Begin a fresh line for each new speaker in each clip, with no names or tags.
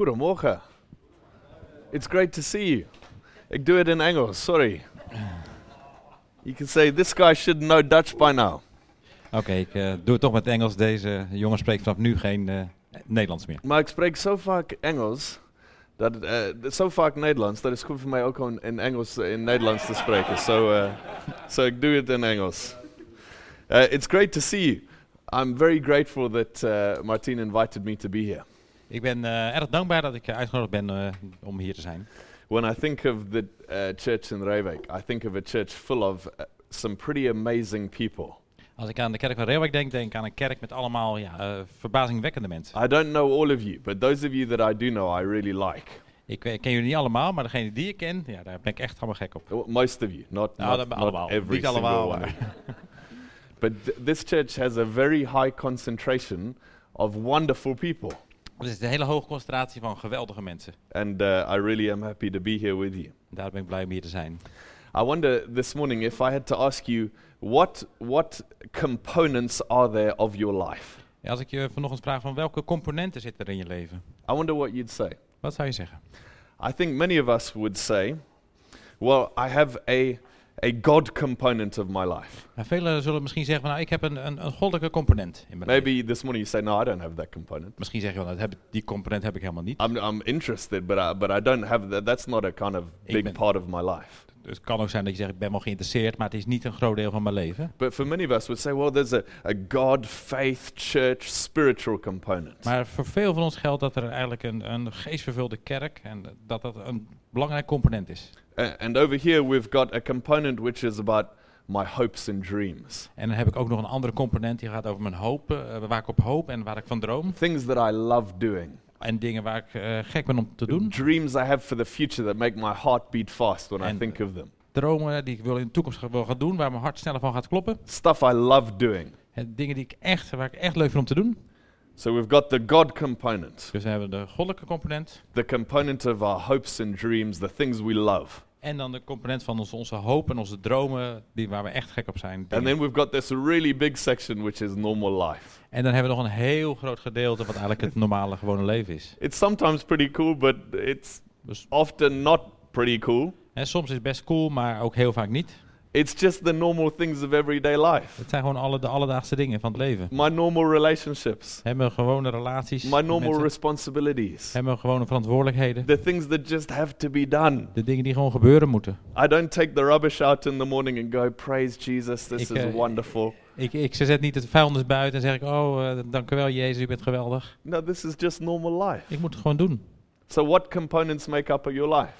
Goedemorgen. It's great to see you. Ik doe het in Engels, sorry. You can say, this guy should know Dutch by now.
Oké, ik eh, doe het toch met Engels. Deze jongen spreekt vanaf nu geen eh, Nederlands meer.
Maar ik spreek zo vaak Engels, dat, eh, zo vaak Nederlands, dat het goed voor mij ook gewoon in Engels, in Nederlands te spreken. So, so ik doe het in Engels. Uh, it's great to see you. I'm very grateful that uh, Martine invited me to be here.
Ik ben eh, erg dankbaar dat ik eh, uitgenodigd ben eh, om hier te zijn.
When I think of the uh, church in Reykjavik, I think of a church full of uh, some pretty amazing people.
Als ik aan de kerk van Reeuwijk denk, denk ik aan een kerk met allemaal ja, eh, verbazingwekkende mensen.
I don't know all of you, but those of you that I do know, I really like.
Ik ken jullie niet allemaal, maar degene die ik ken, ja, daar ben ik echt helemaal gek op.
Most of you, not,
Nou,
not,
dat-
not
allemaal.
every
Niet allemaal,
one.
maar-
But th- this church has a very high concentration of wonderful people.
Dus het is een hele hoge concentratie van geweldige mensen.
And uh, I really am happy to be here with you.
Daar ben ik blij om hier te zijn.
I wonder this morning if I had to ask you, what, what components are there of your life?
Ja, als ik je vanochtend vraag van welke componenten zitten er in je leven,
I wonder what you'd say.
wat zou je zeggen?
I think many of us would say, well, I have a, a God component of my life.
Nou, velen zullen misschien zeggen nou, ik heb een, een, een goddelijke component in mijn leven.
Maybe this morning you say, no, I don't have that component.
Misschien zeg je wel, nou, heb, die component heb ik helemaal niet.
I'm, I'm interested, but I, but I don't have that. That's not a kind of big
ben-
part of my life.
Dus het kan ook zijn dat je zegt, ik ben wel geïnteresseerd, maar het is niet een groot deel van mijn leven.
But for many of us, would say, well, there's a, a God, faith, church, spiritual component.
Maar voor veel van ons geldt dat er eigenlijk een, een geestvervulde kerk en dat dat een belangrijk component is.
A- and over here, we've got a component which is about my hopes and dreams,
En dan heb ik ook nog een andere component die gaat over mijn hoop, eh, waar ik op hoop en waar ik van droom.
things that I love doing,
En dingen waar ik eh, gek ben om te doen.
dreams I have for the future that make my heart beat fast when I think of them,
Dromen die ik wil in de toekomst wil gaan doen, waar mijn hart sneller van gaat kloppen.
stuff I love doing.
En dingen die ik echt, waar ik echt leuk vind om te doen.
So we've got the God component,
Dus we hebben de goddelijke component.
the component of our hopes and dreams, the things we love.
En dan de component van onze, onze hoop en onze dromen, die, waar we echt gek op zijn.
And then we've got this really big section which is normal life.
En dan hebben we nog een heel groot gedeelte wat eigenlijk het normale gewone leven is.
It's sometimes pretty cool, but it's
Dus
often not pretty cool.
en soms is het best cool, maar ook heel vaak niet.
It's just the normal things of everyday life.
Het zijn gewoon alle, de alledaagse dingen van het leven.
My normal relationships,
Hebben gewone relaties.
my normal
mensen.
responsibilities,
Hebben gewone verantwoordelijkheden.
the things that just have to be done.
De dingen die gewoon gebeuren moeten.
I don't take the rubbish out in the morning and go, Praise Jesus, this
Ik,
is
eh,
wonderful.
Ik, ik zet niet het vuilnis buiten en zeg ik, oh, uh, dank u wel Jezus, u bent geweldig.
No, this is just normal life.
Ik moet het gewoon doen.
So, what components make up your life?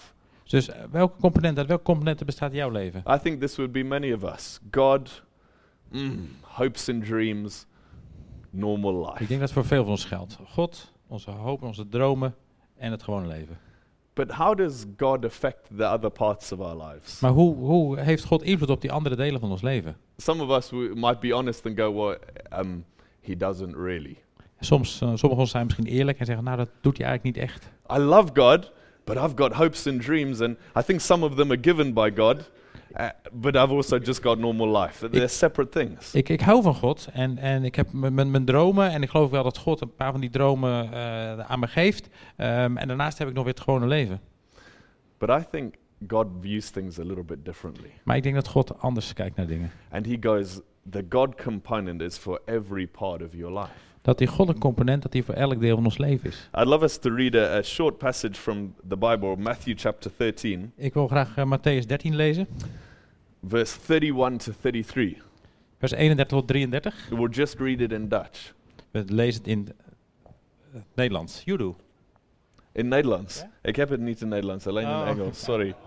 Dus eh, welke component, uit welke componenten bestaat jouw leven?
I think this would be many of us. God, mm, hopes and dreams, normal
Ik
life.
denk dat het voor veel van ons geldt. God, onze hoop, onze dromen en het gewone leven.
But how does God affect the other parts of our lives?
Maar hoe, hoe heeft God invloed op die andere delen van ons leven?
Some of us might be honest and go, well, um, he doesn't really.
Soms, eh, sommigen van ons zijn misschien eerlijk en zeggen, nou dat doet hij eigenlijk niet echt.
I love God, but I've got hopes and dreams, and I think some of them are given by God, uh, but I've also just got normal life. They're separate things.
Ik, ik hou van God en, en ik heb mijn- mijn dromen en ik geloof wel dat God een paar van die dromen eh, aan me geeft. Ehm, en daarnaast heb ik nog weer het gewone leven.
But I think God views things a little bit differently.
Maar ik denk dat God anders kijkt naar dingen.
And he goes, the God component is for every part of your life.
Dat die goddelijke component, dat die voor elk deel van ons leven is.
I'd love us to read a, a short passage from the Bible, Matthew chapter 13,
Ik wil graag eh, Matthäus 13 lezen,
verse 31 to 33.
vers 31 tot 33.
We'll just read it in Dutch.
We lezen het in het Nederlands. You do.
In Nederlands.
Ja?
Ik heb het niet in Nederlands, alleen
Oh.
in Engels. Sorry.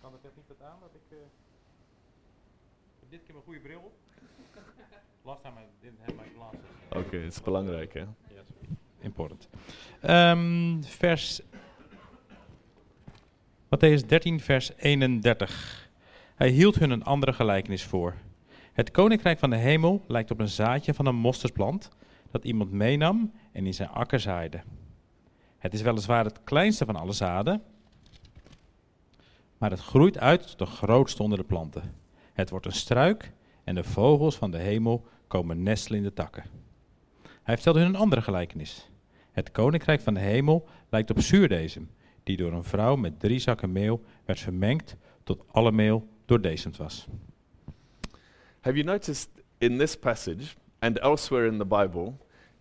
Kan ik niet wat aan dat ik... keer mijn goede bril op. Last time I didn't have my glasses.
Oké, het is belangrijk, hè?
Yes. Important. Ehm, vers. Matthäus 13, vers 31. Hij hield hun een andere gelijkenis voor. Het koninkrijk van de hemel lijkt op een zaadje van een mosterdplant dat iemand meenam en in zijn akker zaaide. Het is weliswaar het kleinste van alle zaden, maar het groeit uit tot de grootste onder de planten. Het wordt een struik en de vogels van de hemel komen nestelen in de takken. Hij vertelde hun een andere gelijkenis. Het koninkrijk van de hemel lijkt op zuurdesem, die door een vrouw met drie zakken meel werd vermengd tot alle meel doordezemd was.
Have you noticed in this passage and elsewhere in the Bible,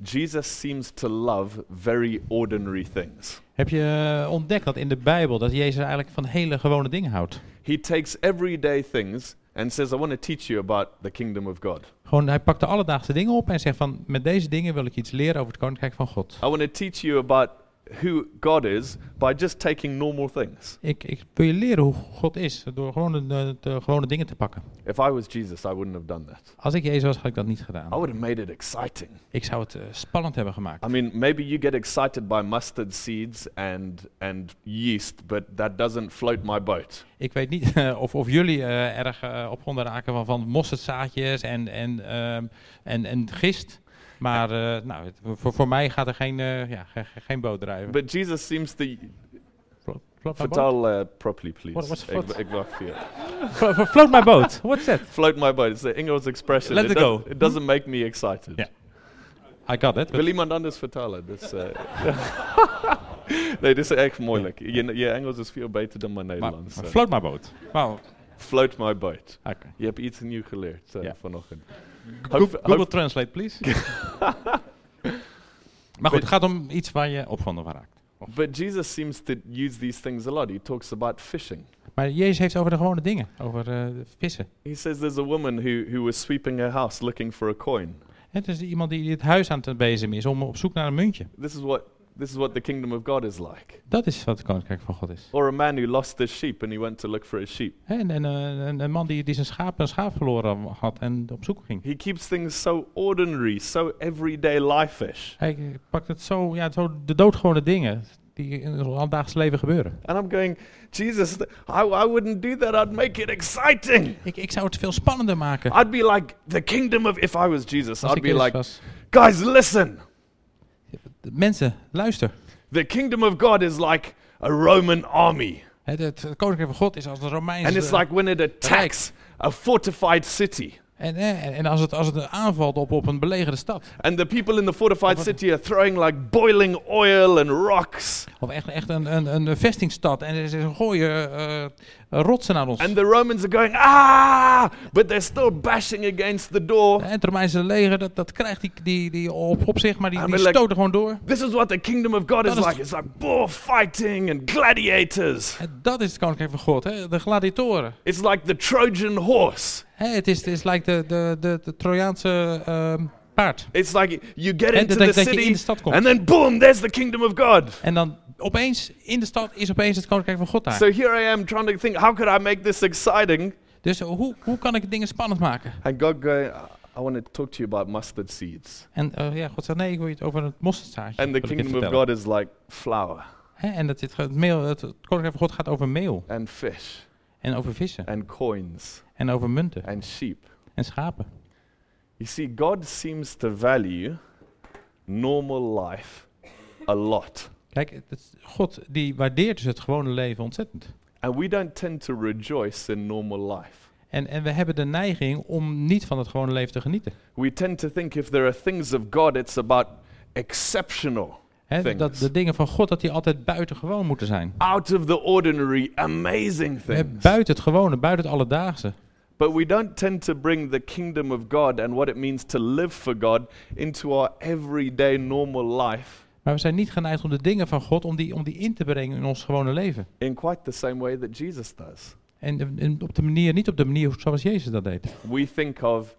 Jesus seems to love very ordinary things.
Heb je eh, ontdekt dat in de Bijbel dat Jezus eigenlijk van hele gewone dingen houdt?
He takes everyday things and says, I want to teach you about the kingdom of God.
Gewoon, hij pakt de alledaagse dingen op en zegt van, met deze dingen wil ik iets leren over het koninkrijk van God.
I want to teach you about who God is by just taking normal things.
Ik, ik wil je leren hoe God is, door gewoon de, de- gewone dingen te pakken.
If I was Jesus, I wouldn't have done that.
Als ik Jezus was, had ik dat niet
I
gedaan.
would have made it exciting.
Ik zou het eh, spannend hebben gemaakt.
I mean, maybe you get excited by mustard seeds and, and yeast, but that doesn't float my boat.
Ik weet niet eh, of, of jullie eh, erg opgewonden raken van, van mosterdzaadjes en, en, ehm, en, en gist. Maar eh, nou, het- voor, voor mij gaat er geen, eh, ja, ge- ge- geen boot drijven.
But Jesus seems to.
Float, float my boat?
Vertel uh, properly, please.
What- what's
Ik-
float?
ik wacht
Float my boat. What's that?
Float my boat. It's the English expression.
Let
it,
it
does-
go.
it doesn't make me excited.
Yeah. I got it.
Wil iemand anders vertellen? Dus, uh, nee, dit is echt moeilijk. Je, je Engels is veel beter dan mijn Nederlands.
maar float my boat. Wauw.
Float my boat.
Oké.
Je hebt iets nieuws geleerd uh,
Ja.
vanochtend.
Google, Translate, please. maar goed, het gaat om iets waar je opgewonden van raakt.
But Jesus seems to use these things a lot. He talks about fishing.
Maar Jezus heeft over de gewone dingen. Over eh, vissen.
He says there's a woman who, who was sweeping her house looking for a coin.
Het is iemand die het huis aan het bezemen is om op zoek naar een muntje.
This is what this is what the kingdom of God is like.
Dat is wat het koninkrijk van God is.
Or a man who lost his sheep and he went to look for his sheep.
En, en eh, een, een man die, die zijn schaap, een schaap verloren had en op zoek ging.
He keeps things so ordinary, so everyday life-ish.
Hij pakt het zo, ja, zo de doodgewone dingen die in ons alledaags leven gebeuren.
And I'm going, Jesus, I, I wouldn't do that. I'd make it exciting.
Ik, ik zou het veel spannender maken.
I'd be like the kingdom of, if I was Jesus,
Als
I'd be like,
was.
guys, listen.
Mensen, luister.
The kingdom of God is like a Roman army.
Het, het, koninkrijk van God is als een Romeins.
And it's like when it attacks a fortified city.
En, eh, en als het, als het aanvalt op, op een belegerde stad.
And the people in the fortified
Of-
city are throwing like boiling oil and rocks.
Of echt, echt een, een, een vestingstad. En ze gooien eh, rotsen naar ons.
And the Romans are going, ah! But they're still bashing against the door.
En het Romeinse leger, dat, dat krijgt die, die, die op, op zich, maar die, die
maar like-
stoten gewoon door.
This is what the kingdom of God is
Dat is-
like. It's like bullfighting and gladiators.
En dat is het koninkrijk van God, hè? de gladiatoren.
It's like the Trojan horse.
Hè, het is, het is like de, de, de, de Trojaanse ehm, paard.
It's like you get into the
je in de
city
stad komt.
and then boom, there's the kingdom of God.
En dan opeens, in de stad, is opeens het koninkrijk van God daar.
So here I am trying to think, how could I make this exciting?
Dus hoe, hoe kan ik dingen spannend maken?
And God going, I want to talk to you about mustard seeds.
En eh, ja, God zegt, nee, ik wil je het over het mosterdzaadje.
And the kingdom of. God is like flour
en dat dit, het, meel, het, het koninkrijk van God gaat over meel.
and fish
En over vissen.
and coins
En over munten.
and sheep.
En schapen.
You see, God seems to value normal life a lot.
Kijk, God die waardeert dus het gewone leven ontzettend.
And we don't tend to rejoice in normal life.
En, en we hebben de neiging om niet van het gewone leven te genieten.
We tend to think if there are things of God, it's about exceptional, Things.
dat de dingen van God, dat die altijd buitengewoon moeten zijn.
out of the ordinary, amazing things.
buiten het gewone, buiten het alledaagse.
But we don't tend to bring the kingdom of God and what it means to live for God into our everyday normal life
Maar we zijn niet geneigd om de dingen van God, om die, om die in te brengen in ons gewone leven.
in quite the same way that Jesus does.
En, en op de manier, niet op de manier zoals Jezus dat deed.
We think of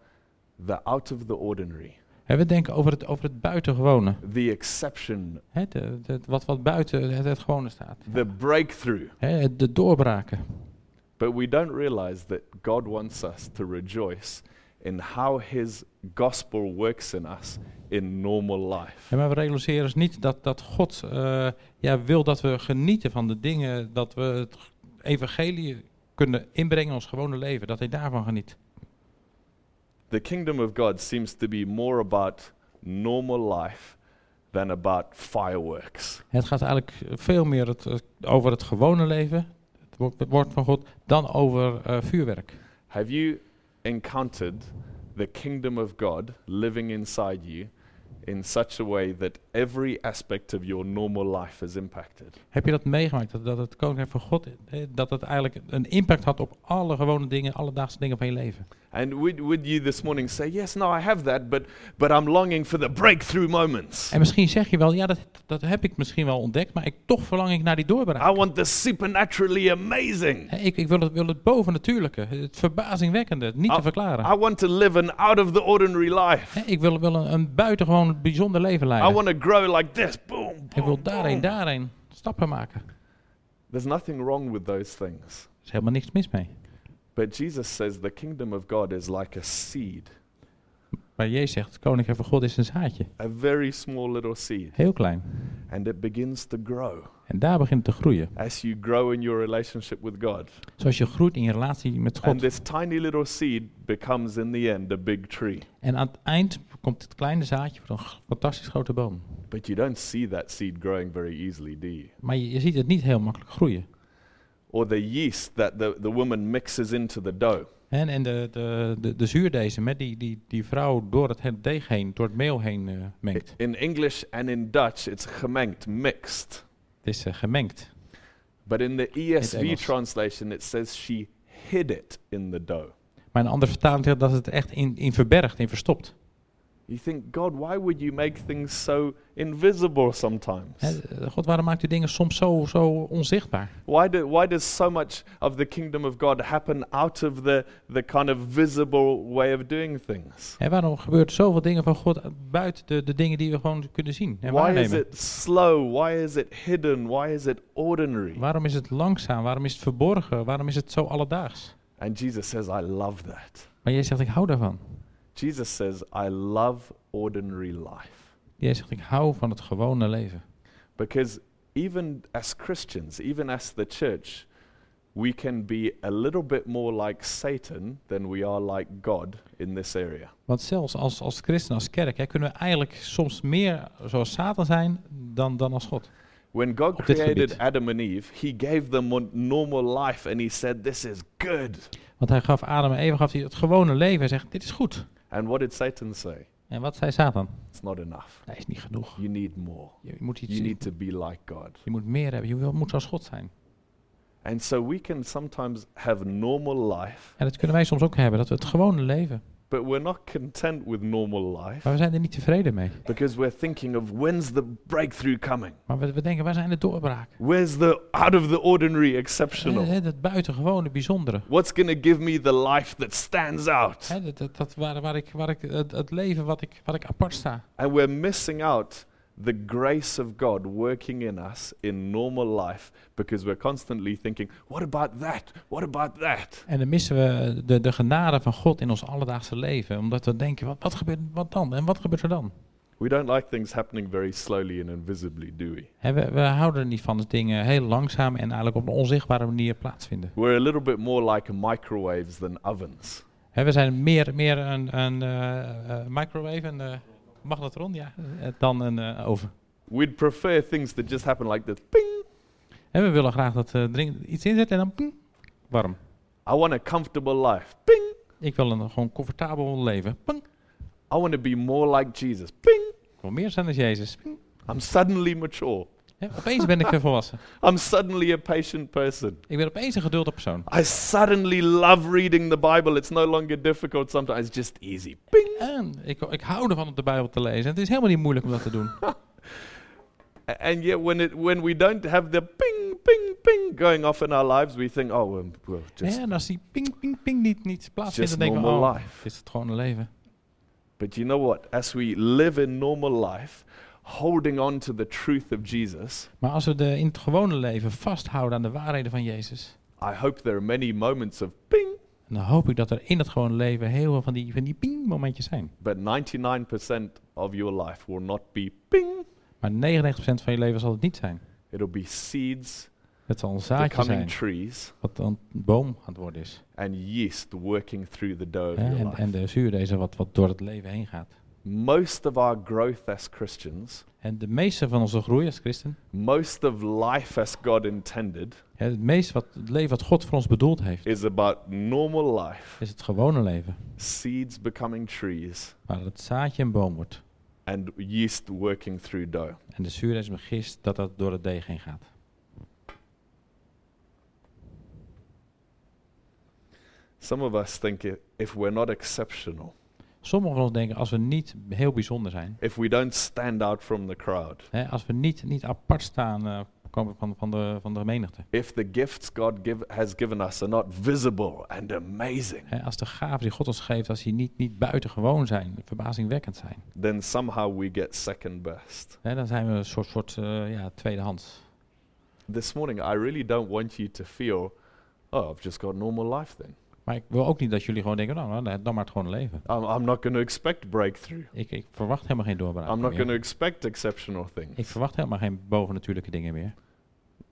the out of the ordinary,
we denken over het, over het buitengewone.
the exception,
Hè, de, de- wat, wat buiten het, het gewone staat.
the breakthrough.
Hè, de doorbraken.
But we don't realize that God wants us to rejoice in how His gospel works in us in normal life.
Ja, maar we realiseren ons niet dat, dat God eh, ja, wil dat we genieten van de dingen, dat we het evangelie kunnen inbrengen in ons gewone leven, dat hij daarvan geniet.
The kingdom of God seems to be more about normal life than about fireworks.
Het gaat eigenlijk veel meer het, over het gewone leven, het woord, van God, dan over eh, vuurwerk.
Have you encountered the kingdom of God living inside you in such a way that every aspect of your normal life is impacted?
Heb je dat meegemaakt? Dat, dat het koninkrijk van God, eh, dat het eigenlijk een impact had op alle gewone dingen, alledaagse dingen van je leven.
And would, would you this morning say, Yes, no, I have that, but, but I'm longing for the breakthrough moments?
En misschien zeg je wel, ja, dat, dat heb ik misschien wel ontdekt, maar ik, toch verlang ik naar die doorbraak.
I want the supernaturally amazing.
Ik, ik wil, het, wil het bovennatuurlijke, het verbazingwekkende, het niet te
I,
verklaren.
I want to live an out of the ordinary life.
Ik wil, wil een, een buitengewoon bijzonder leven
I
leiden.
want to grow like this. Boom.
Ik wil
boom,
daarheen,
boom.
daarheen stappen maken. Er
There's nothing wrong with those things.
is helemaal niks mis mee.
But Jesus says the kingdom of God is like a seed,
Maar Jezus zegt, het koninkrijk van God is een zaadje.
a very small little seed,
Heel klein.
and it begins to grow.
En daar begint het te groeien.
As you grow in your relationship with God.
Zoals je groeit in je relatie met
And
God.
this tiny little seed becomes, in the end, a big tree.
En aan het eind komt het kleine zaadje van een fantastisch grote boom.
But you don't see that seed growing very easily, do you?
Maar je, je ziet het niet heel makkelijk groeien.
Or the yeast that the, the woman mixes into the dough.
En, en de, de, de, de zuurdezen met die, die, die vrouw door het deeg heen, door het meel heen eh, mengt.
In English and in Dutch, it's gemengd, mixed.
Het is eh, gemengd.
But in the ESV
Engels.
translation, it says she hid it in the dough.
Maar een andere vertaling zegt dat het echt in, in verbergt, in verstopt.
You think, God, why would you make things so invisible sometimes?
Eh, God, waarom maakt u dingen soms zo, zo onzichtbaar?
Why, do, why does so much of the kingdom of God happen out of the, the kind of visible way of doing things?
Hè, waarom gebeurt zoveel dingen van God buiten de, de dingen die we gewoon kunnen zien en
Why is
waarnemen?
it slow? Why is it hidden? Why is it ordinary?
Waarom is het langzaam? Waarom is het verborgen? Waarom is het zo alledaags?
And Jesus says, I love that.
Maar jij zegt, ik hou daarvan.
Jesus says, I love ordinary life.
Jij zegt, ik hou van het gewone leven.
Because even as Christians, even as the church, we can be a little bit more like Satan than we are like God in this area.
Want zelfs als, als christen, als kerk, hè, kunnen we eigenlijk soms meer zoals Satan zijn dan, dan als God.
When God created. Adam and Eve, he gave them a normal life and he said, This is good.
Want hij gaf Adam en Eva gaf hij het gewone leven. Hij zegt, dit is goed.
And what did Satan say?
En wat zei Satan?
It's not enough.
Dat is niet genoeg.
You need more.
Je moet iets
You need to be like God.
Je moet meer hebben. Je wil- moet zoals God zijn.
And so we can sometimes have normal life,
En dat kunnen wij soms ook hebben. Dat we het gewone leven.
But we're not content with normal life
Maar we zijn er niet tevreden mee.
because we're thinking of when's the breakthrough coming?
Maar we, we denken, waar zijn de doorbraken?
Where's the out of the ordinary exceptional?
hè, Dat buitengewone, bijzondere.
What's going to give me the life that stands out?
Dat, dat waar, waar ik, waar ik, het, het leven wat ik, wat ik apart sta.
And we're missing out the grace of God working in us in normal life because we're constantly thinking, what about that? What about that?
En dan missen we de, de genade van God in ons alledaagse leven. Omdat we denken, wat, wat gebeurt wat dan? En wat gebeurt er dan?
We don't like things happening very slowly and invisibly, do we?
Hè, we, we houden er niet van dat dingen heel langzaam en eigenlijk op een onzichtbare manier plaatsvinden.
We're a little bit more like microwaves than ovens.
Hè, we zijn meer, meer een, een eh, eh, microwave, een eh, magnetron, ja, eh, dan een eh, oven.
We'd prefer things that just happen like this. Ping!
En we willen graag dat eh drink, iets inzetten en dan ping, warm.
I want a comfortable life. Ping!
Ik wil een gewoon comfortabel leven. Ping.
I want to be more like Jesus. Ping!
Ik wil meer zijn dan Jezus. Ping.
I'm suddenly mature.
Hè, opeens ben ik volwassen.
I'm suddenly a patient person.
Ik ben opeens een geduldig persoon.
I suddenly love reading the Bible. It's no longer difficult sometimes, it's just easy. Ping!
En ik, ik hou ervan om de Bijbel te lezen. En het is helemaal niet moeilijk om dat te doen.
And yet, when, it, when we don't have the ping, ping, ping going off in our lives, we think, oh, um, well, just,
Ja, en als die ping, ping, ping niet, niet plaatsvindt, dan denken we, oh,
life.
is het gewone leven.
But you know what? As we live in normal life, holding on to the truth of Jesus,
Maar als we de, in het gewone leven vasthouden aan de waarheden van Jezus,
I hope there are many moments of ping,
dan hoop ik dat er in het gewone leven heel veel van die, van die ping momentjes zijn.
but 99% of your life will not be ping.
Maar 99% van je leven zal het niet zijn.
It'll be seeds
Het zal een zaadje
becoming
zijn,
trees
wat dan een boom aan het worden is.
and yeast working through the dough of your
En,
life.
en de zuurdezen wat, wat door het leven heen gaat.
Most of our growth as Christians,
En de meeste van onze groei als christen,
most of life as God intended,
het meeste wat het leven wat God voor ons bedoeld heeft,
is about normal life,
is het gewone leven.
seeds becoming trees,
Waar het zaadje een boom wordt.
and yeast working through dough.
En de zuurrest gist dat dat door het deeg heen gaat.
Some of us think if we're not exceptional,
Sommigen van ons denken, als we niet heel bijzonder zijn,
if we don't stand out from the crowd,
hè, als we niet, niet apart staan eh, komen van, van, de, van de menigte.
if the gifts God give, has given us are not visible and amazing,
Hè, als de gaven die God ons geeft, als die niet, niet buitengewoon zijn, verbazingwekkend zijn.
then somehow we get second best.
Hè, dan zijn we een soort, soort eh, ja, tweedehands.
This morning, I really don't want you to feel, oh, I've just got normal life then.
Maar ik wil ook niet dat jullie gewoon denken, nou, nou, dan maar het gewoon leven.
I'm, I'm not going to expect breakthrough.
Ik, ik verwacht helemaal geen doorbraak
I'm not going to expect exceptional
Ik
things.
verwacht helemaal geen bovennatuurlijke dingen meer.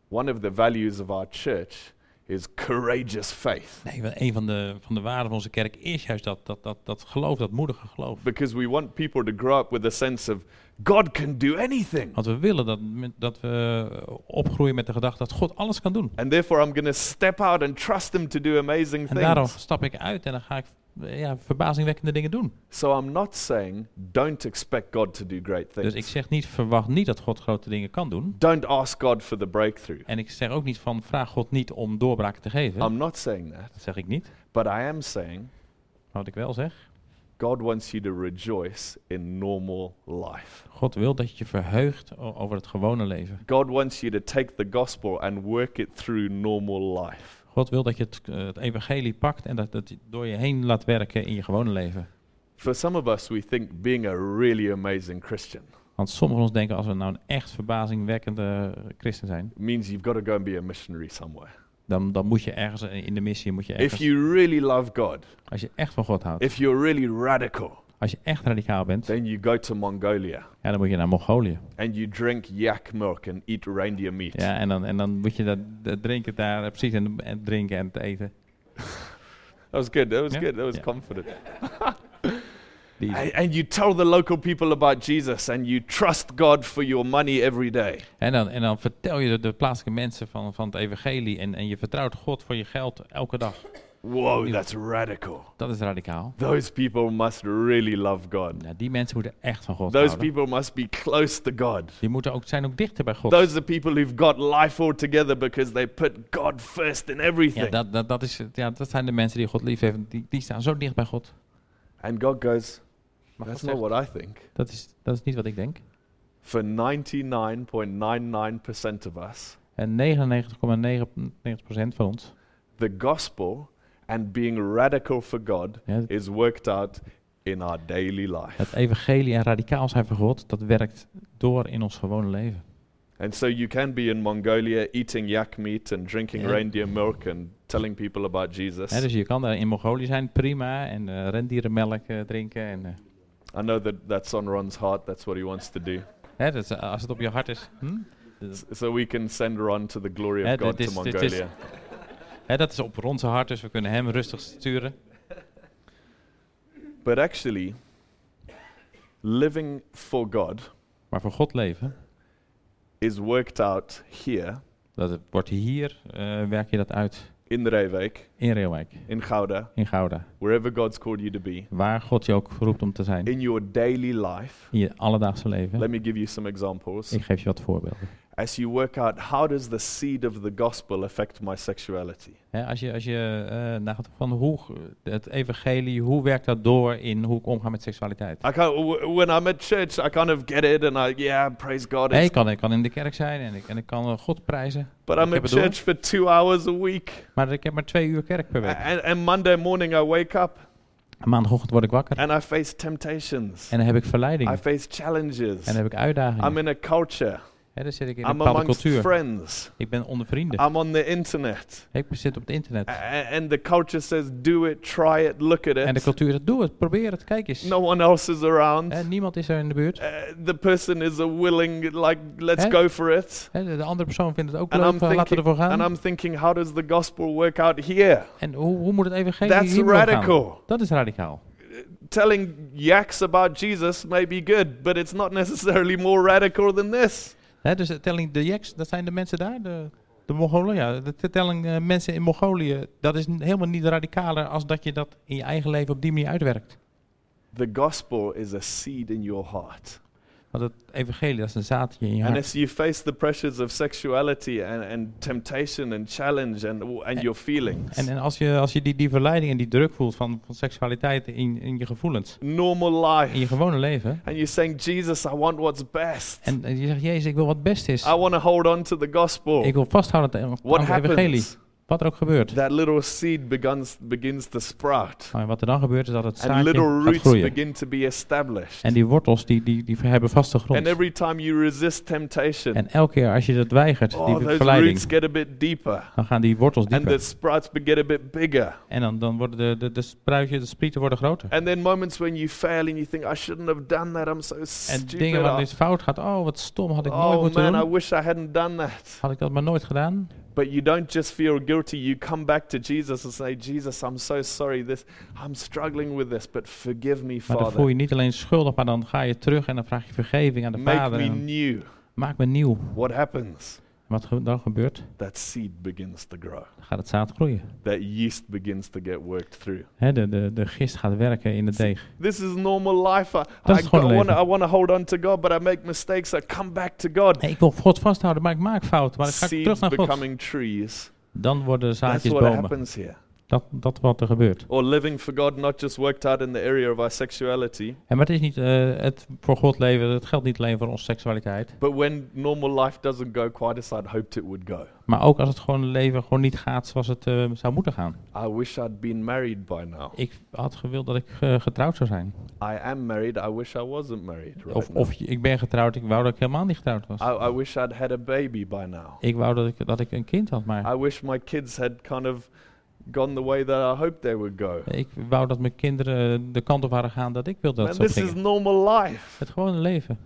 One of the values of our church is courageous faith
Nee, een van de, van de waarden van onze kerk is juist dat, dat, dat, dat geloof, dat moedige geloof.
because we want people to grow up with a sense of God can do anything.
Want we willen dat, dat we opgroeien met de gedachte dat God alles kan doen.
And therefore, I'm going to step out and trust Him to do amazing
En daarom
things.
stap ik uit en dan ga ik ja, verbazingwekkende dingen doen.
So I'm not saying don't expect God to do great
Dus ik
things.
zeg niet, verwacht niet dat God grote dingen kan doen.
Don't ask God for the breakthrough.
En ik zeg ook niet van, vraag God niet om doorbraken te geven.
I'm not saying that.
Dat zeg ik niet.
But I am saying
Maar wat ik wel zeg,
God wants you to rejoice in normal life.
God wil dat je je verheugt over het gewone leven.
God wants you to take the gospel and work it through normal life.
God wil dat je het, eh, het evangelie pakt en dat het door je heen laat werken in je gewone leven.
For some of us, we think being a really amazing Christian
Want sommigen van ons denken, als we nou een echt verbazingwekkende christen zijn,
means you've got to go and be a missionary somewhere.
dan, dan moet je ergens in de missie, moet je
If
ergens,
you really love God,
als je echt van God houdt,
if you're really radical,
als je echt radicaal bent,
then you go to Mongolia
ja, dan moet je naar Mongolië.
and you drink yak milk and eat reindeer meat.
Ja, en dan, en dan moet je dat, dat drinken daar, eh, precies, en, en drinken en het eten.
That was good. That was
Yeah.
good. That was
Yeah.
confident. And you tell the local people about Jesus and you trust God for your money every day.
en, dan, en dan vertel je de, de plaatselijke mensen van, van het evangelie en, en je vertrouwt God voor je geld elke dag. Yeah.
that's radical.
Dat is radicaal.
Those people must really love God.
Ja, die mensen moeten echt van God
Those
houden.
people must be close to God.
Die moeten ook, zijn ook dichter bij God.
Those are people who've got life all together because they put God first in
Ja,
everything.
dat, dat, dat, is, ja, dat zijn de mensen die God lief hebben. Die, die staan zo dicht bij God.
And God goes,
Maar
That's
God
not what I think.
dat, is, dat is niet wat ik denk.
For 99.99% of us,
En 99,99% van ons
the gospel and being radical for God
ja,
is worked out in our daily life.
het evangelie en radicaal zijn voor God, dat werkt door in ons gewone leven.
And so you can be in Mongolia eating yak meat and drinking
Yeah.
reindeer milk and telling people about Jesus.
Hè, dus je kan daar in Mongolië zijn, prima, en eh, rendierenmelk eh, drinken. En, eh,
I know that that's on Ron's heart. That's what he wants to do.
hè, dus, eh, als het op je hart is. Hm?
So we can send Ron to the glory of God to Mongolia.
Hè, dat is op onze hart, dus we kunnen hem rustig sturen.
But actually, living for God
Maar voor God leven,
is worked out here
dat wordt hier, eh, werk je dat uit
in Reewijk,
in Reeuwijk,
in Gouda,
in Gouda.
wherever God's called you to be,
Waar God je ook roept om te zijn.
in your daily life.
In je alledaagse leven.
Let me give you some examples.
Ik geef je wat voorbeelden.
As you work out how does the seed of the gospel affect my sexuality?
Hè, als je, als je eh, nagaat van hoe het evangelie, hoe werkt dat door in hoe ik omga met seksualiteit?
I when I'm at church, I kind of get it and I, yeah, praise God. It's-
ik, kan, ik kan in de kerk zijn en ik, en ik kan eh, God prijzen.
but I'm at
door.
church for two hours a week.
Maar ik heb maar twee uur kerk per week.
And, and Monday morning, I wake up
Maandagochtend word ik wakker.
and I face temptations.
En dan heb ik
I
verleidingen.
face challenges.
En dan heb ik uitdagingen.
I'm in a culture.
Hè, dan zit ik in een
I'm
bepaalde
amongst
cultuur.
friends.
Ik ben onder vrienden.
I'm on the internet.
Ik zit op het internet.
A- And the culture says, do it, try it, look at
En de
it.
cultuur zegt, doe het, probeer het, kijk eens.
No one else is around.
Hè, niemand is er in de buurt.
Uh, the person is a willing, like, let's
Hè?
go for it.
Hè, de, de andere persoon vindt het ook
And
leuk,
I'm
van, laten we
thinking,
ervoor
and
gaan.
I'm thinking, how does the gospel work out here?
En hoe, hoe moet het evangelie
That's
hier gaan?
radical.
Dat is radicaal.
telling yaks about Jesus may be good, but it's not necessarily more radical than this.
Dus telling de Yaks, dat zijn de mensen daar, de, de Mongolen. Ja, telling eh, mensen in Mongolië, dat is helemaal niet radicaler als dat je dat in je eigen leven op die manier uitwerkt.
The gospel is a seed in your heart.
Want het evangelie, dat is een zaadje in je
And
hart.
as you face the pressures of sexuality and, and temptation and challenge and, and your feelings,
En, en als je, als je die, die verleiding en die druk voelt van, van seksualiteit in, in je gevoelens,
normal
in je
life,
gewone leven.
and you're saying, Jesus, I want what's best.
En, en je zegt, Jezus, ik wil wat best is.
I want to hold on to the gospel.
Ik wil vasthouden aan het,
What
aan het evangelie.
happens?
Wat er ook gebeurt.
That little seed begins, begins to sprout.
Maar wat er dan gebeurt is dat het
And
zaadje gaat
roots
groeien.
begin to be established.
En die wortels die, die, die hebben vaste grond.
And every time you resist temptation,
En elke keer als je dat weigert,
oh,
die verleiding,
roots get a bit deeper.
dan gaan die wortels
And the
dieper.
sprouts get a bit bigger.
En dan, dan worden de, de, de spruitjes, de sprieten worden groter.
And then moments when you fail and you think, I shouldn't have done that, I'm so
En
stupid.
dingen waar
Oh,
het fout gaat, oh wat stom, had ik nooit
oh
moeten
man, I
doen.
wish I hadn't done that.
Had ik dat maar nooit gedaan.
But you don't just feel guilty, you come back to Jesus and say, Jesus, I'm so sorry. This I'm struggling with this, but forgive me,
Maar dan voel
Father.
je niet alleen schuldig, maar dan ga je terug en dan vraag je vergeving aan de
Make
Vader.
me new.
maak me nieuw.
What happens?
Wat ge- dan gebeurt,
That seed begins to grow.
dan gaat het zaad groeien.
That yeast begins to get worked through.
Hè, de, de, de gist gaat werken in de deeg.
This is normal life. I,
Dat
I,
is gewoon
want
leven.
I want to hold on to God, but I make mistakes. I come back to God.
Hey, ik wil God vasthouden, maar ik maak fouten. Maar ik ga terug naar God.
becoming trees.
Dan worden
That's
zaadjes
what
bomen.
happens here.
Dat, dat wat er gebeurt.
Or living for God, not just worked out in the area of our sexuality,
En maar het is niet eh, het voor God leven, het geldt niet alleen voor onze seksualiteit.
but when normal life doesn't go quite as I'd hoped it would go.
Maar ook als het gewoon leven gewoon niet gaat zoals het eh, zou moeten gaan.
I wish I'd been married by now.
Ik had gewild dat ik eh, getrouwd zou zijn.
I am married. I wish I wasn't married. Right
Of, ik ben getrouwd, ik wou dat ik helemaal niet getrouwd was.
I, I wish I'd had a baby by now.
Ik wou dat ik, dat ik een kind had, maar
I wish my kids had kind of gone the way that I hoped they would go.
ik wou dat mijn kinderen de kant op waren gaan dat ik wilde dat
And
ze
this is normal life.
Het gewone leven.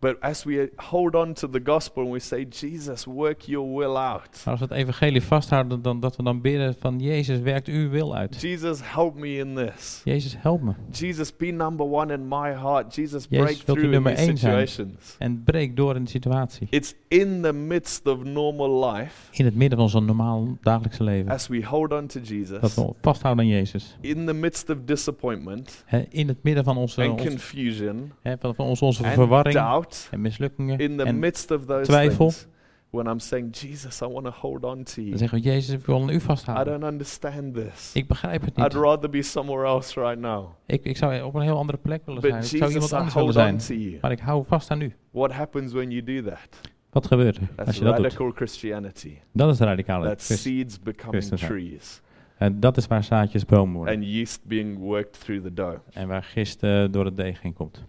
But as we hold on to the gospel and we say, Jesus, work your will out.
Maar als we het evangelie vasthouden, dan, dat we dan bidden van Jezus, werkt uw wil uit.
Jesus, help me in this.
Jezus, help me.
Jesus, be number one in my heart. Jesus,
Jezus,
break
u
through in these situations.
En breek door in de situatie.
It's in the midst of normal life,
In het midden van ons normaal dagelijkse leven.
as we hold on to
Dat
Jesus,
we vasthouden aan Jezus.
in the midst of disappointment
Hè, in het midden van onze,
and
ons,
confusion
hè, van, van onze, onze verwarring
doubt,
en mislukkingen.
in the
en
midst of those
twijfel.
things, when I'm saying, Jesus, I want to hold on to you.
dan zeggen we, Jezus, ik wil aan u
I
vasthouden.
don't understand this.
Ik begrijp het
I'd
niet.
rather be somewhere else right now.
Ik, ik zou op een heel andere plek willen zijn.
But
Ik zou iemand
Jesus, I
anders willen zijn. Maar ik hou vast aan u.
What happens when you do that?
Wat gebeurt er als je dat doet?
radical Christianity.
Dat is radicale Christ.
seeds becoming trees
En dat is waar zaadjes bomen worden.
and yeast being worked through the dough.
En waar gist eh, door het deeg heen komt.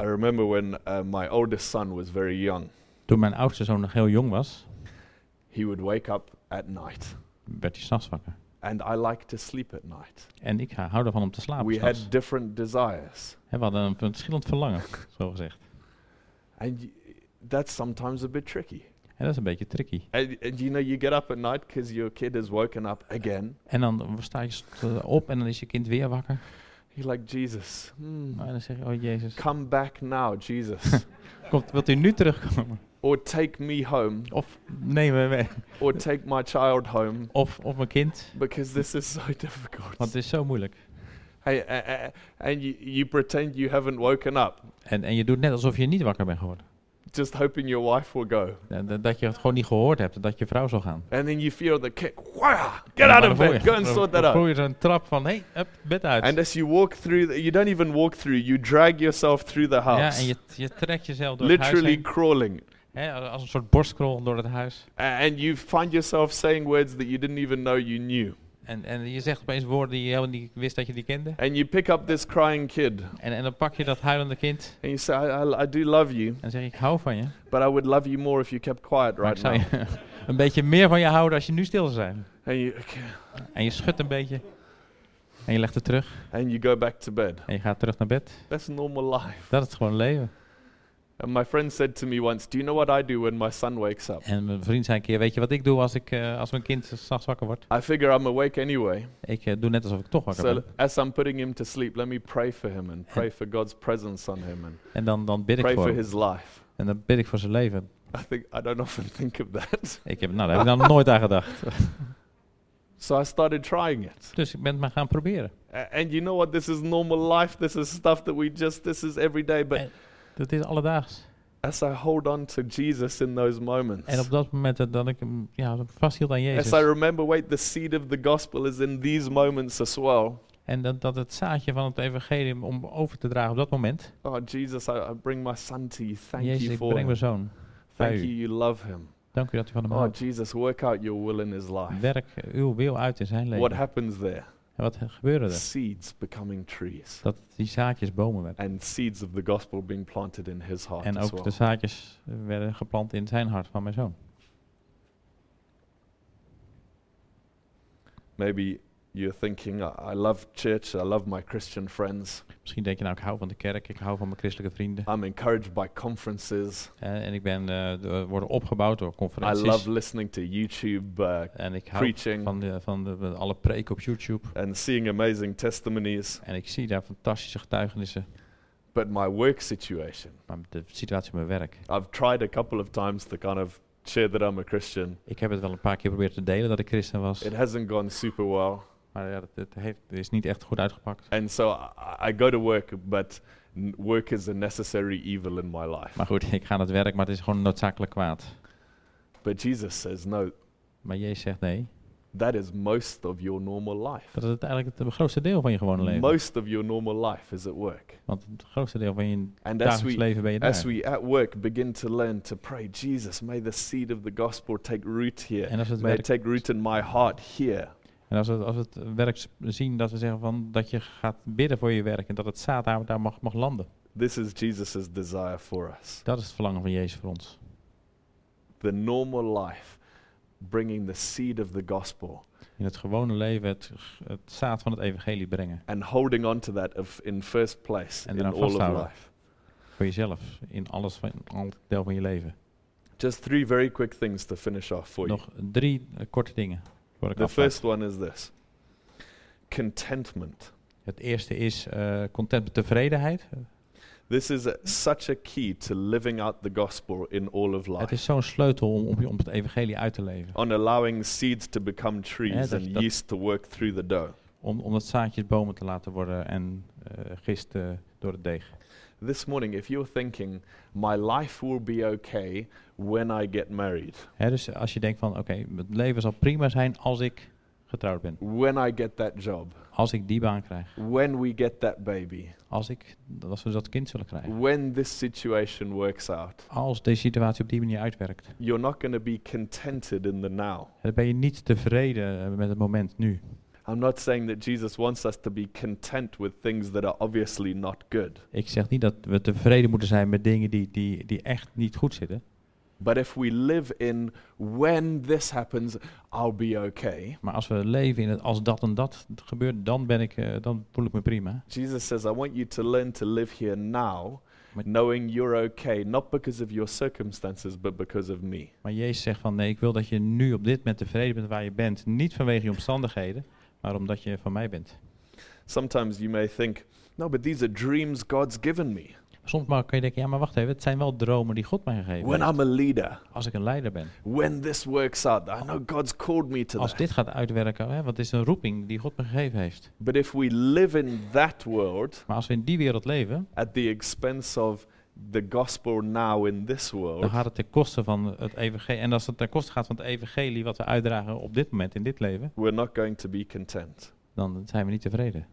I remember when uh, my oldest son was very young,
Toen mijn oudste zoon nog heel jong was,
he would wake up at night.
werd hij s'nachts wakker.
And I like to sleep at night.
En ik hou ervan om te slapen
We
s'nachts.
had different desires.
Hè, We hadden een verschillend verlangen, zo gezegd.
And that's sometimes a bit tricky.
En dat is een beetje tricky.
And, and you know, you get up at night because your kid has woken up again.
En dan sta je op en dan is je kind weer wakker.
You're like, Jesus, hmm,
En dan zeg je, oh Jezus,
come back now, Jesus.
komt, wilt u nu terugkomen?
or take me home,
Of neem me weg.
or take my child home,
Of, of mijn kind,
because this is so difficult.
want het is zo moeilijk.
Hey, uh, uh, and you, you pretend you haven't woken up,
En, en je doet net alsof je niet wakker bent geworden.
Just hoping your wife will go.
En dat- je het gewoon niet gehoord hebt, dat je vrouw zal gaan.
And then you feel the kick. Wow, get out of bed. Go and sort that
dan voel
out.
je zo'n trap van, hey, up, bed uit.
And as you walk through, the, you don't even walk through. You drag yourself through the
ja,
house,
en je, je trekt jezelf door het
literally
huis heen.
crawling.
Hè, als een soort borstkrol door het huis.
And you find yourself saying words that you didn't even know you knew.
En, en je zegt opeens woorden die je helemaal niet wist dat je die kende.
And you pick up this crying kid,
En, en dan pak je dat huilende kind
and you say, I, I, do love you,
en dan zeg je, ik hou van je.
but I would love you more if you kept quiet
ik
right
zou
now.
je een beetje meer van je houden als je nu stil zou zijn.
And you,
En je schudt een beetje. En je legt het terug.
and you go back to bed.
En je gaat terug naar bed.
That's normal life.
Dat is gewoon leven.
And my friend said to me once, Do you know what I do when my son wakes up?
En mijn vriend zei een keer, weet je wat ik doe als, ik, eh, als mijn kind s'nachts wakker wordt?
I figure I'm awake anyway.
Ik eh, doe net alsof ik toch wakker
So
ben.
as I'm putting him to sleep, let me pray for him and pray for God's presence on him and
En dan, dan bid ik
pray
voor
for his life.
En dan bid ik voor zijn leven.
I think I don't often think of that.
Ik heb, nou, daar heb ik nou nooit aan gedacht.
So I started trying it.
Dus ik ben het maar gaan proberen.
And you know what? This is normal life. This is stuff that we just, this is every day. But
dat is alledaags.
as I hold on to Jesus in those moments,
En op dat moment dat- dat ik hem ja, vasthield aan
as
Jezus.
I remember, wait, the seed of the gospel is in these moments as well.
En dat, dat het zaadje van het evangelie om over te dragen op dat moment.
Oh, Jesus, I, I bring my son to you. Thank
Jezus,
you
ik
for
breng
him.
mijn zoon.
Thank you, you love him.
Dank u dat u van hem
Oh,
houdt.
Jesus, work out your will in his life.
Werk uw wil uit in zijn
What
leven.
happens there?
En wat gebeurde er?
Seeds becoming trees.
Dat die zaadjes bomen werden.
And seeds of the gospel being planted in his heart
En ook
well.
de zaadjes werden geplant in zijn hart van mijn zoon.
Maybe you're thinking, I, I love church, I love my Christian friends.
Misschien denk je nou, ik hou van de kerk, ik hou van mijn christelijke vrienden.
I'm encouraged by conferences.
Eh, en ik ben door- worden opgebouwd door
I
conferenties.
love listening to YouTube uh,
en ik hou
preaching
van, de, van de, alle preken op YouTube.
and seeing amazing testimonies.
En ik zie daar fantastische getuigenissen.
But my work situation,
Maar de situatie met mijn werk.
I've tried a couple of times to kind of share that I'm a Christian.
Ik heb het wel een paar keer geprobeerd te delen dat ik christen was.
It hasn't gone super well.
Maar ja, dat, het heeft, het is niet echt goed uitgepakt.
And so I, I go to work, but work is a necessary evil in my life.
Maar goed, ik ga aan het werk, maar het is gewoon noodzakelijk kwaad.
But Jesus says, no,
Maar Jezus zegt nee.
that is most of your normal life.
Dat is het eigenlijk het grootste deel van je gewone leven.
Most of your normal life is at work.
Want het grootste deel van je
And as
dagelijks
we,
leven ben je
as
daar.
we at work begin to learn to pray, Jesus, may the seed of the gospel take root here.
En als het
May it take root in my heart here.
En als we, als we het werk zien, dat we zeggen van dat je gaat bidden voor je werk en dat het zaad daar, daar mag, mag landen.
This is Jesus' desire for us.
Dat is het verlangen van Jezus voor ons.
The normal life, bringing the seed of the gospel
In het gewone leven het, het zaad van het evangelie brengen.
and holding on to that of, in first place
En
in all of life.
Voor jezelf. In alles van al deel van je leven.
Just three very quick things to finish off for you.
Nog drie eh, korte dingen. Voor
The first one is this contentment.
Het eerste is eh content, tevredenheid.
This is a, such a key to living out the gospel in all of
Het
life.
is zo'n sleutel om, om, om het evangelie uit te leven.
On allowing seeds to become trees
dat-
and yeast to work through the dough.
Om, om dat zaadjes bomen te laten worden en eh gist eh, door het deeg.
This morning, if you're thinking, my life will be okay when I get married,
dus als je denkt van, oké, het leven zal prima zijn als ik getrouwd ben.
when I get that job,
Als ik die baan krijg.
when we get that baby,
Als, ik, als we dat kind zullen krijgen.
when this situation works out,
Als deze situatie op die manier uitwerkt.
you're not going to be contented in the now.
Dan ben je niet tevreden eh, met het moment nu.
I'm not saying that Jesus wants us to be content with things that are obviously not good.
Ik zeg niet dat we tevreden moeten zijn met dingen die, die, die echt niet goed zitten.
But if we live in when this happens, I'll be okay.
Maar als we leven in het als dat en dat gebeurt, dan, ben ik, eh, dan voel ik me prima.
Jesus says, I want you to learn to live here now,
Maar-
knowing you're okay, not because of your circumstances, but because of me.
Maar Jezus zegt van nee, ik wil dat je nu op dit moment tevreden bent waar je bent. Niet vanwege je omstandigheden, maar omdat je van mij bent.
Sometimes you may think, no, but these are dreams God's given me.
Soms maar kan je denken, ja maar wacht even, het zijn wel dromen die God mij gegeven
When
heeft.
I'm a leader,
Als ik een leider ben.
when this works out, I know God's called me to
Als
that.
dit gaat uitwerken, hè, want het is een roeping die God me gegeven heeft.
But if we live in that world
Maar als we in die wereld leven,
at the expense of the gospel now in this
dan
world,
gaat het ten koste van het evangelie. En als het ten koste gaat van het evangelie wat we uitdragen op dit moment, in dit leven,
we're not going to be content.
dan zijn we niet tevreden.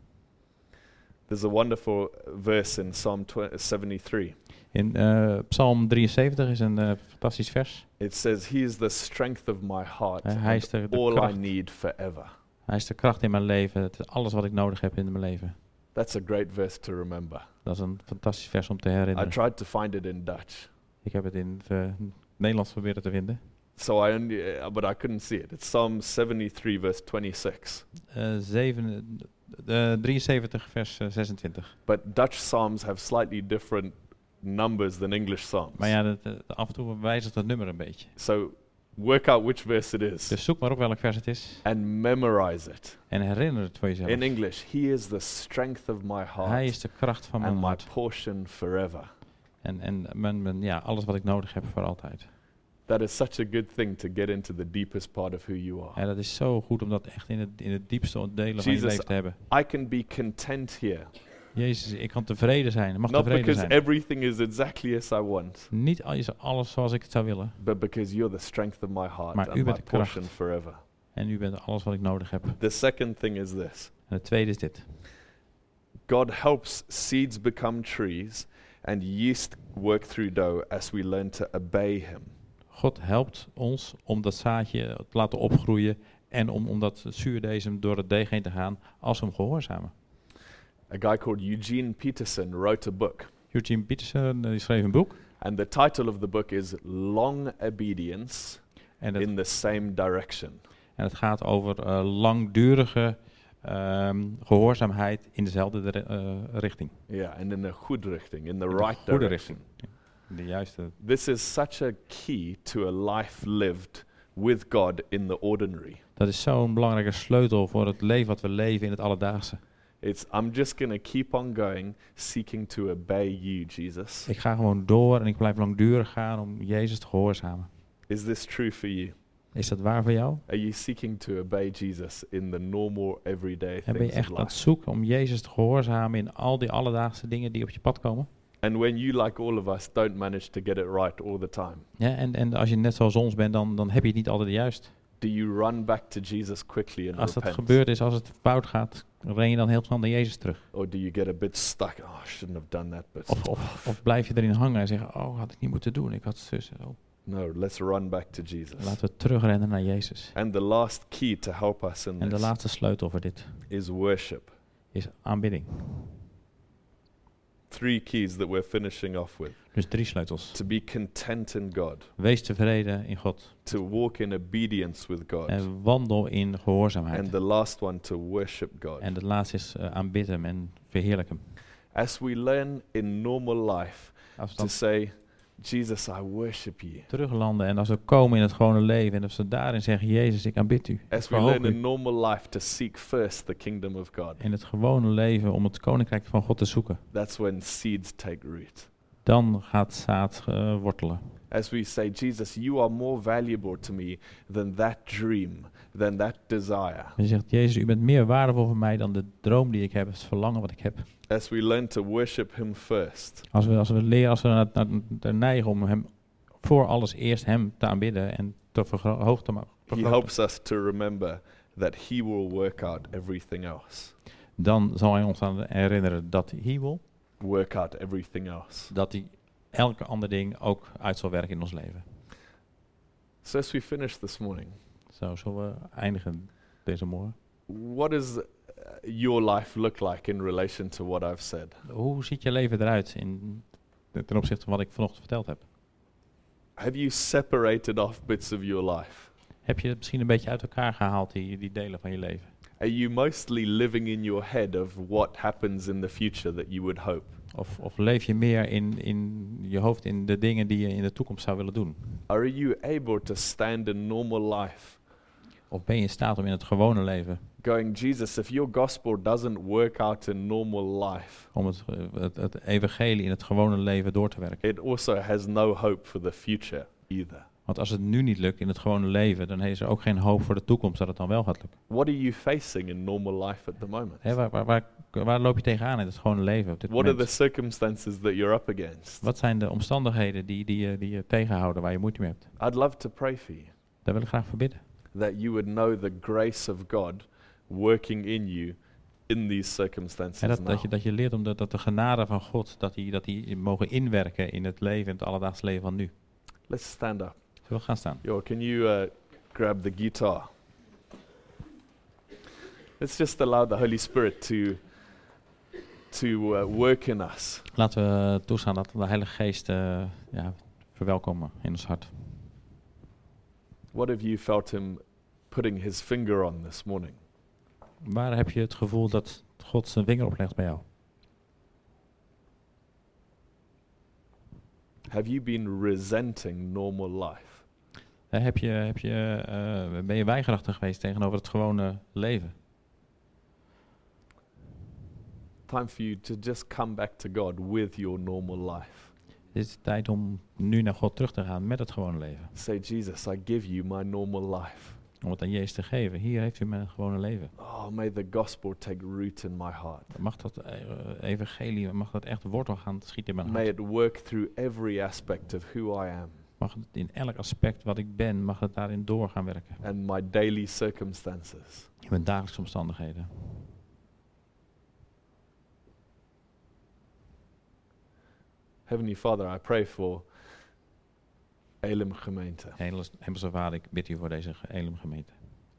There's a wonderful verse in Psalm 20 73.
In eh, Psalm 73 is een eh, fantastisch vers.
It says, He is the strength of my heart,
Eh, hij, is de, de
all I
kracht,
need forever.
hij is de kracht in mijn leven. Het is alles wat ik nodig heb in mijn leven.
That's a great verse to remember.
Dat is een fantastisch vers om te
I
herinneren.
tried to find it in Dutch,
Ik heb het in het eh, Nederlands proberen te vinden.
so I only, uh, but I couldn't see it. It's Psalm 73, verse 26.
Eh, zeven, eh, 73 vers eh, 26.
But Dutch psalms have slightly different numbers than English songs.
Maar ja, dat, dat- af en toe wijzigt dat nummer een beetje.
So work out which verse it is
Dus zoek maar op welk vers het is
and memorize it.
en herinner het voor jezelf.
In English, He is the strength of my
Hij
heart
is de kracht van mijn
and my
hart.
portion forever.
En, en mijn, mijn, ja, alles wat ik nodig heb voor altijd.
That is such a good thing to get into the deepest part of who you are.
dat is zo goed om dat echt in het, in het diepste delen van je leven te hebben.
I can be content here,
Jezus, ik kan tevreden zijn. Ik mag
not
tevreden
because
zijn.
everything is exactly as I want,
Niet al- is alles zoals ik het zou willen.
but because you're the strength of my heart
Maar
and
u
my
bent de kracht.
portion forever.
En u bent alles wat ik nodig heb.
The second thing is this
En het tweede is dit.
God helps seeds become trees and yeast work through dough as we learn to obey Him.
God helpt ons om dat zaadje te laten opgroeien en om, om dat zuurdesem door het deeg heen te gaan als we hem gehoorzamen.
A guy called Eugene Peterson wrote a book,
Eugene Peterson die schreef een boek
and the title of the book is Long Obedience
en
in the Same Direction.
en het gaat over eh, langdurige ehm, gehoorzaamheid in dezelfde eh, richting.
Yeah, and in a good richting, in the
de
right
goede
direction.
De juiste.
This is such a key to a life lived with God in the ordinary.
Dat is zo'n belangrijke sleutel voor het leven wat we leven in het alledaagse.
It's I'm just going to keep on going, seeking to obey you, Jesus.
Ik ga gewoon door en ik blijf langdurig gaan om Jezus te gehoorzamen.
Is this true for you?
Is dat waar voor jou?
Are you seeking to obey Jesus in the normal, everyday
En ben je echt aan het zoeken om Jezus te gehoorzamen in al die alledaagse dingen die op je pad komen?
And when you, like all of us, don't manage to get it right all the time,
Ja, en, en als je net zoals ons bent, dan, dan heb je het niet altijd juist.
do you run back to Jesus quickly and
Als dat
repent?
gebeurd is, als het fout gaat, ren je dan heel snel naar Jezus terug.
Or do you get a bit stuck? Oh, I shouldn't have done that, but
Of, of, of blijf je erin hangen en zeggen, oh, had ik niet moeten doen, ik had zus. Oh,
no, let's run back to Jesus.
laten we terugrennen naar Jezus.
And the last key to help us in
En de laatste sleutel voor dit
is worship.
is aanbidding.
Three keys that we're finishing off with
Dus drie sleutels.
to be content in God,
Wees tevreden in God
to walk in obedience with God,
en wandel in
and
gehoorzaamheid.
the last one to worship God.
En de laatste is eh, aanbid hem en verheerlijk hem.
As we learn in normal life to say, Jesus, I worship you.
teruglanden en als we komen in het gewone leven en als we daarin zeggen, Jezus, ik aanbid u.
As we learn in normal life to seek first the kingdom of God,
In het gewone leven om het koninkrijk van God te zoeken.
that's when seeds take root.
Dan gaat zaad eh, wortelen.
As we say, Jesus, you are more valuable to me than that dream, than that desire.
En je zegt, Jezus, u bent meer waardevol voor mij dan de droom die ik heb, het verlangen wat ik heb.
As we learn to worship Him first,
Als we, als we leren, als we naar, naar, naar neigen om hem voor alles eerst hem te aanbidden en te verhoogd te maken.
He helps us to remember that He will work out everything else.
Dan zal hij ons aan herinneren dat hij wil,
Work out everything else.
dat hij elke ander ding ook uit zal werken in ons leven.
So, as we finish this morning,
Zo zullen we eindigen deze morgen.
what does uh, your life look like in relation to what I've said?
Hoe ziet je leven eruit in, ten opzichte van wat ik vanochtend verteld heb?
Have you separated off bits of your life?
Heb je het misschien een beetje uit elkaar gehaald, die, die delen van je leven?
Are you mostly living in your head of what happens in the future that you would hope?
Of, of leef je meer in, in je hoofd in de dingen die je in de toekomst zou willen doen?
Are you able to stand in normal life
Of ben je in staat om in het gewone leven,
going, Jesus, if your gospel doesn't work out in normal life,
om het, het, het evangelie in het gewone leven door te werken?
it also has no hope for the future either.
Want als het nu niet lukt in het gewone leven, dan is er ook geen hoop voor de toekomst dat het dan wel gaat lukken.
What are you facing in normal life at the moment?
Hè, waar, waar, waar, waar loop je tegenaan in het gewone leven op dit
What are the circumstances that you're up against?
Wat zijn de omstandigheden die, die, je- die je tegenhouden, waar je moeite mee hebt?
I'd love to pray for you
Daar wil ik graag voor bidden.
That you would know the grace of God working in you in these circumstances
En dat,
now.
dat, je, dat je leert om de, dat de genade van God, dat die, dat die mogen inwerken in het leven, in het alledaagse leven van nu.
Let's stand up.
Zullen we gaan staan?
Yo, can you uh, grab the guitar? Let's just allow the Holy Spirit to to uh, work in us.
Laten we toestaan dat de Heilige Geest eh, ja, verwelkomen in ons hart.
What have you felt Him putting His finger on this morning?
Waar heb je het gevoel dat God zijn vinger oplegt bij jou?
Have you been resenting normal life?
Heb je, heb je, eh, ben je weigerachtig geweest tegenover het gewone leven?
Time for you to just come back to God with your normal life.
Het is tijd om nu naar God terug te gaan met het gewone leven.
Say, Jesus, I give you my normal life.
Om het aan Jezus te geven. Hier heeft u mijn gewone leven.
Oh, may the gospel take root in my heart.
Mag dat eh, evangelie, mag dat echt wortel gaan schieten in mijn
May
hart?
it work through every aspect of who I am
Mag het in elk aspect wat ik ben, mag het daarin door gaan werken.
and my daily circumstances.
In mijn dagelijkse omstandigheden.
Heavenly Father, I pray for Elim gemeente.
Hemels- Hemelse Vader, ik bid u voor deze Elim gemeente.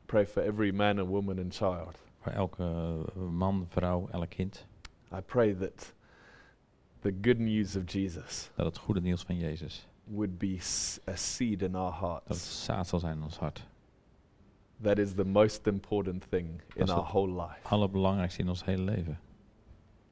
Pray for every man and woman and child.
Voor elke eh, man, vrouw, elk kind.
I pray that the good news of Jesus
Dat het goede nieuws van Jezus,
would be a seed in our
dat het
hearts.
zaad zal zijn in ons hart.
That is the most important thing in our whole life.
Allerbelangrijkste in ons hele leven.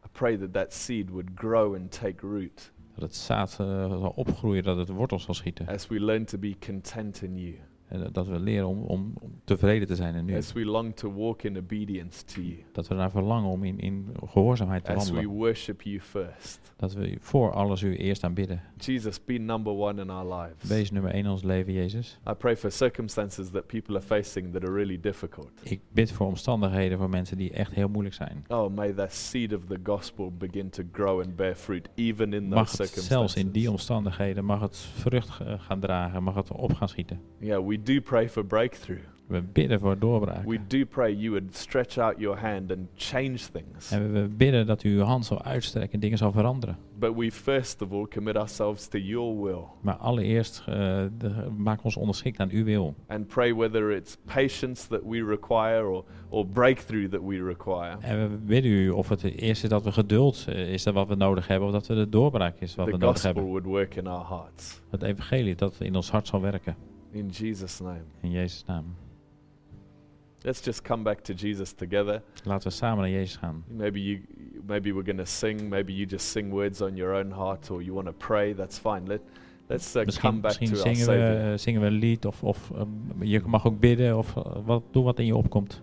I pray that that seed would grow and take root
Dat het zaad eh, zal opgroeien, dat het wortel zal schieten.
as we learn to be content in you,
En dat- we leren om, om, om tevreden te zijn in u.
as we long to walk in obedience to you,
Dat we naar verlangen om in, in gehoorzaamheid te
as we
wandelen.
worship you first.
Dat we voor alles u eerst aanbidden.
Jesus, be number one in our lives.
Wees nummer één in ons leven, Jezus.
I pray for circumstances that people are facing that are really difficult.
Ik bid voor omstandigheden voor mensen die echt heel moeilijk zijn.
Oh, may that seed of the gospel begin to grow and bear fruit, even in
Mag
those
het zelfs in
circumstances.
die omstandigheden, mag het vrucht eh, gaan dragen, mag het op gaan schieten.
Yeah, we do pray for breakthrough.
We bidden voor doorbraak.
We do pray you would stretch out your hand and change things.
En we bidden dat u uw hand zal uitstrekken en dingen zal veranderen.
But we first of all commit ourselves to your will
Maar allereerst eh, de, maak ons onderschikt aan uw wil.
and pray whether it's patience that we require or, or breakthrough that we require.
En we bidden u of het eerst is dat we geduld eh, is dat wat we nodig hebben, of dat we de doorbraak is wat
The
we nodig
gospel
hebben.
would work in our hearts.
Het evangelie dat in ons hart zal werken.
In Jesus' name.
In Jezus' naam.
Let's just come back to Jesus together.
Laten we samen naar Jezus gaan.
Maybe you, maybe we're going to sing. Maybe you just sing words on your own heart, or you want to pray. That's fine. Let let's uh, come back
misschien
to our
zingen, we, zingen we een lied of, of eh, je mag ook bidden of eh, wat, doe wat in je opkomt.